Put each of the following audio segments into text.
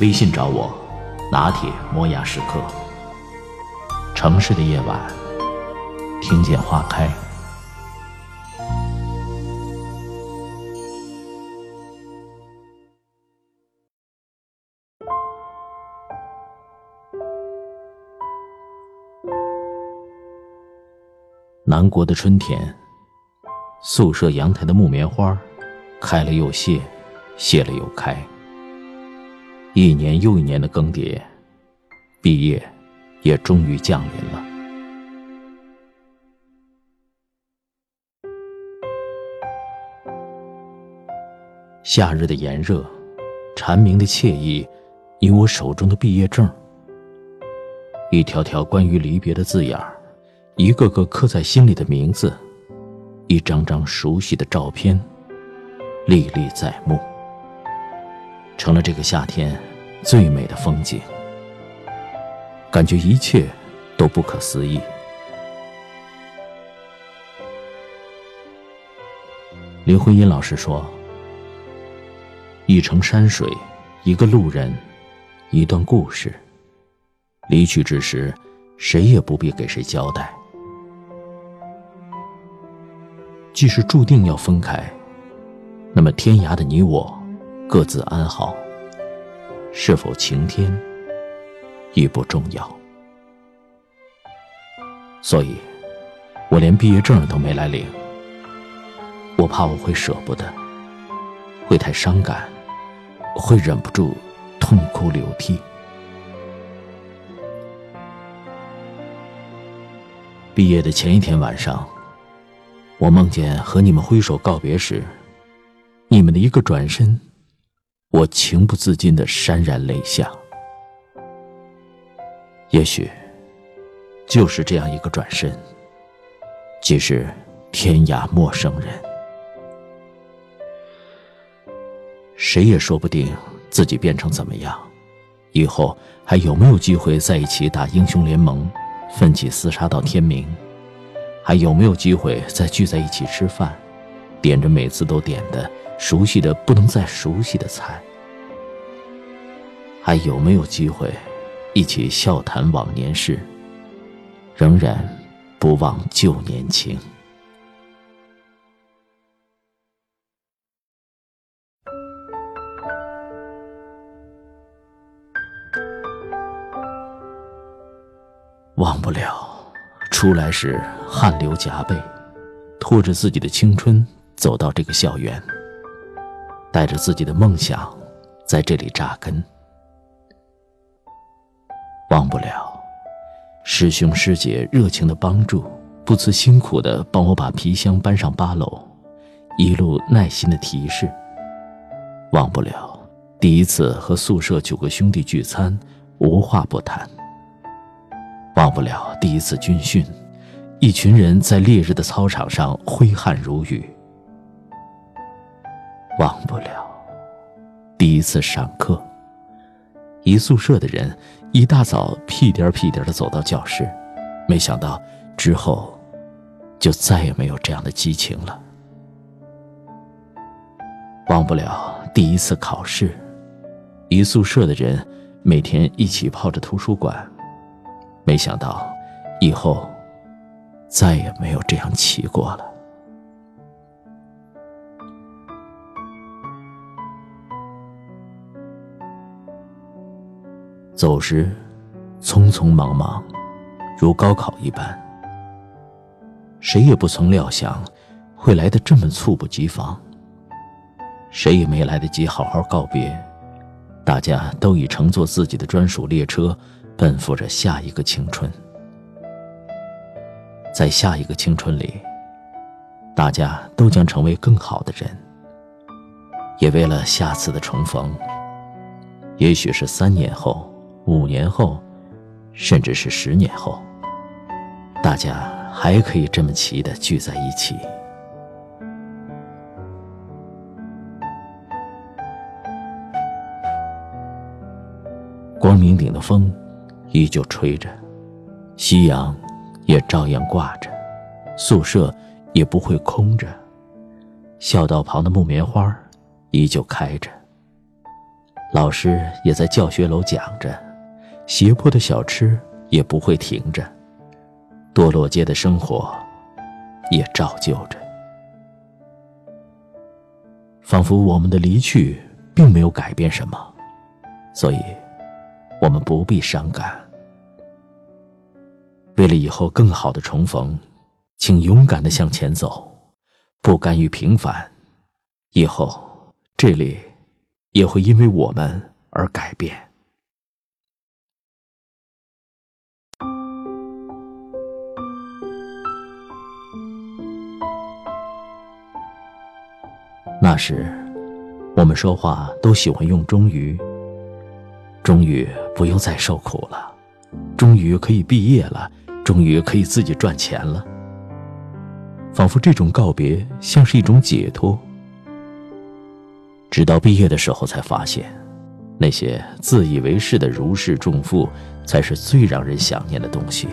微信找我，拿铁磨牙时刻。城市的夜晚，听见花开。南国的春天，宿舍阳台的木棉花，开了又谢，谢了又开。一年又一年的更迭，毕业也终于降临了。夏日的炎热，蝉鸣的惬意，你我手中的毕业证，一条条关于离别的字眼儿。一个个刻在心里的名字，一张张熟悉的照片，历历在目，成了这个夏天最美的风景。感觉一切都不可思议。林徽因老师说：“一程山水，一个路人，一段故事，离去之时，谁也不必给谁交代。”既是注定要分开，那么天涯的你我，各自安好。是否晴天，已不重要。所以，我连毕业证都没来领。我怕我会舍不得，会太伤感，会忍不住痛哭流涕。毕业的前一天晚上。我梦见和你们挥手告别时，你们的一个转身，我情不自禁的潸然泪下。也许，就是这样一个转身，即是天涯陌生人。谁也说不定自己变成怎么样，以后还有没有机会在一起打英雄联盟，奋起厮杀到天明。还有没有机会再聚在一起吃饭，点着每次都点的熟悉的不能再熟悉的菜？还有没有机会一起笑谈往年事，仍然不忘旧年情？忘不了。出来时汗流浃背，拖着自己的青春走到这个校园，带着自己的梦想在这里扎根。忘不了师兄师姐热情的帮助，不辞辛苦的帮我把皮箱搬上八楼，一路耐心的提示。忘不了第一次和宿舍九个兄弟聚餐，无话不谈。忘不了第一次军训，一群人在烈日的操场上挥汗如雨。忘不了第一次上课，一宿舍的人一大早屁颠屁颠的走到教室，没想到之后就再也没有这样的激情了。忘不了第一次考试，一宿舍的人每天一起泡着图书馆。没想到，以后再也没有这样骑过了。走时，匆匆忙忙，如高考一般。谁也不曾料想，会来的这么猝不及防。谁也没来得及好好告别，大家都已乘坐自己的专属列车。奔赴着下一个青春，在下一个青春里，大家都将成为更好的人，也为了下次的重逢，也许是三年后、五年后，甚至是十年后，大家还可以这么齐的聚在一起。光明顶的风依旧吹着，夕阳也照样挂着，宿舍也不会空着。校道旁的木棉花依旧开着，老师也在教学楼讲着，斜坡的小吃也不会停着，堕落街的生活也照旧着，仿佛我们的离去并没有改变什么，所以。我们不必伤感。为了以后更好的重逢，请勇敢的向前走，不甘于平凡。以后这里也会因为我们而改变。那时，我们说话都喜欢用“终于”。终于不用再受苦了，终于可以毕业了，终于可以自己赚钱了。仿佛这种告别像是一种解脱。直到毕业的时候才发现，那些自以为是的如释重负，才是最让人想念的东西。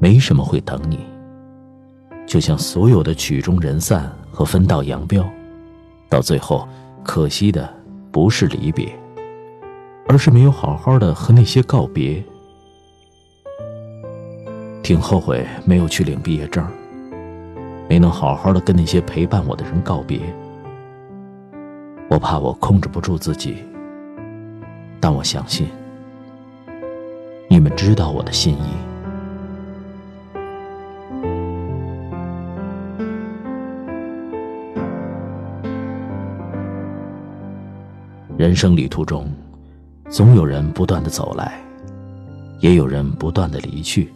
没什么会等你，就像所有的曲终人散和分道扬镳，到最后，可惜的不是离别。而是没有好好的和那些告别，挺后悔没有去领毕业证，没能好好的跟那些陪伴我的人告别。我怕我控制不住自己，但我相信你们知道我的心意。人生旅途中。总有人不断的走来，也有人不断的离去。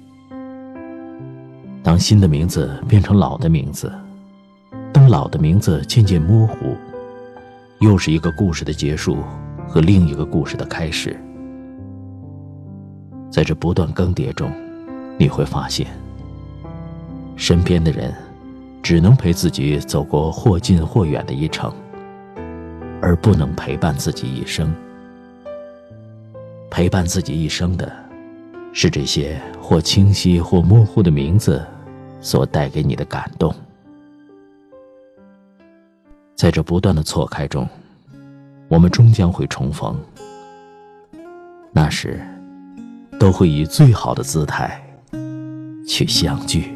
当新的名字变成老的名字，当老的名字渐渐模糊，又是一个故事的结束和另一个故事的开始。在这不断更迭中，你会发现，身边的人只能陪自己走过或近或远的一程，而不能陪伴自己一生。陪伴自己一生的，是这些或清晰或模糊的名字所带给你的感动。在这不断的错开中，我们终将会重逢。那时，都会以最好的姿态去相聚。